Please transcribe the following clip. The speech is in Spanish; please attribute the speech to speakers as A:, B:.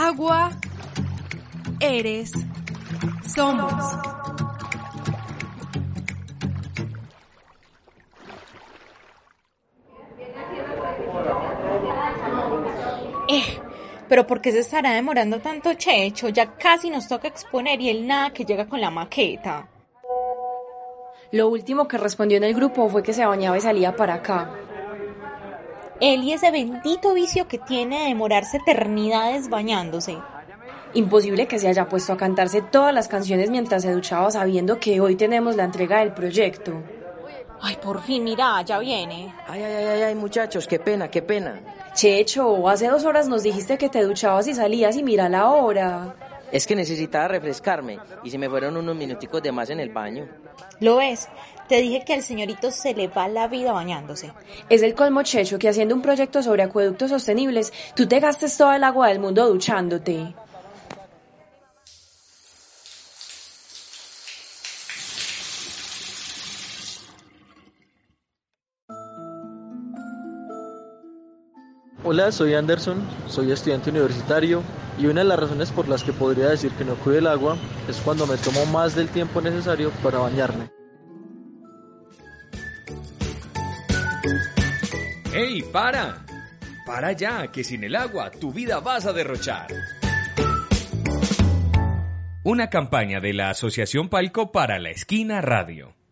A: Agua, eres, somos.
B: Eh, pero ¿por qué se estará demorando tanto Checho? Ya casi nos toca exponer y él nada que llega con la maqueta.
C: Lo último que respondió en el grupo fue que se bañaba y salía para acá.
B: Él y ese bendito vicio que tiene de demorarse eternidades bañándose.
C: Imposible que se haya puesto a cantarse todas las canciones mientras se duchaba sabiendo que hoy tenemos la entrega del proyecto.
B: Ay, por fin, mira, ya viene.
D: Ay, ay, ay, ay, muchachos, qué pena, qué pena.
C: Checho, hace dos horas nos dijiste que te duchabas y salías y mira la hora.
D: Es que necesitaba refrescarme y se me fueron unos minuticos de más en el baño.
B: ¿Lo ves? Te dije que al señorito se le va la vida bañándose.
C: Es el colmo Checho que haciendo un proyecto sobre acueductos sostenibles, tú te gastes toda el agua del mundo duchándote.
E: Hola, soy Anderson, soy estudiante universitario y una de las razones por las que podría decir que no cuido el agua es cuando me tomo más del tiempo necesario para bañarme.
F: ¡Ey, para! Para ya, que sin el agua tu vida vas a derrochar. Una campaña de la Asociación Palco para la Esquina Radio.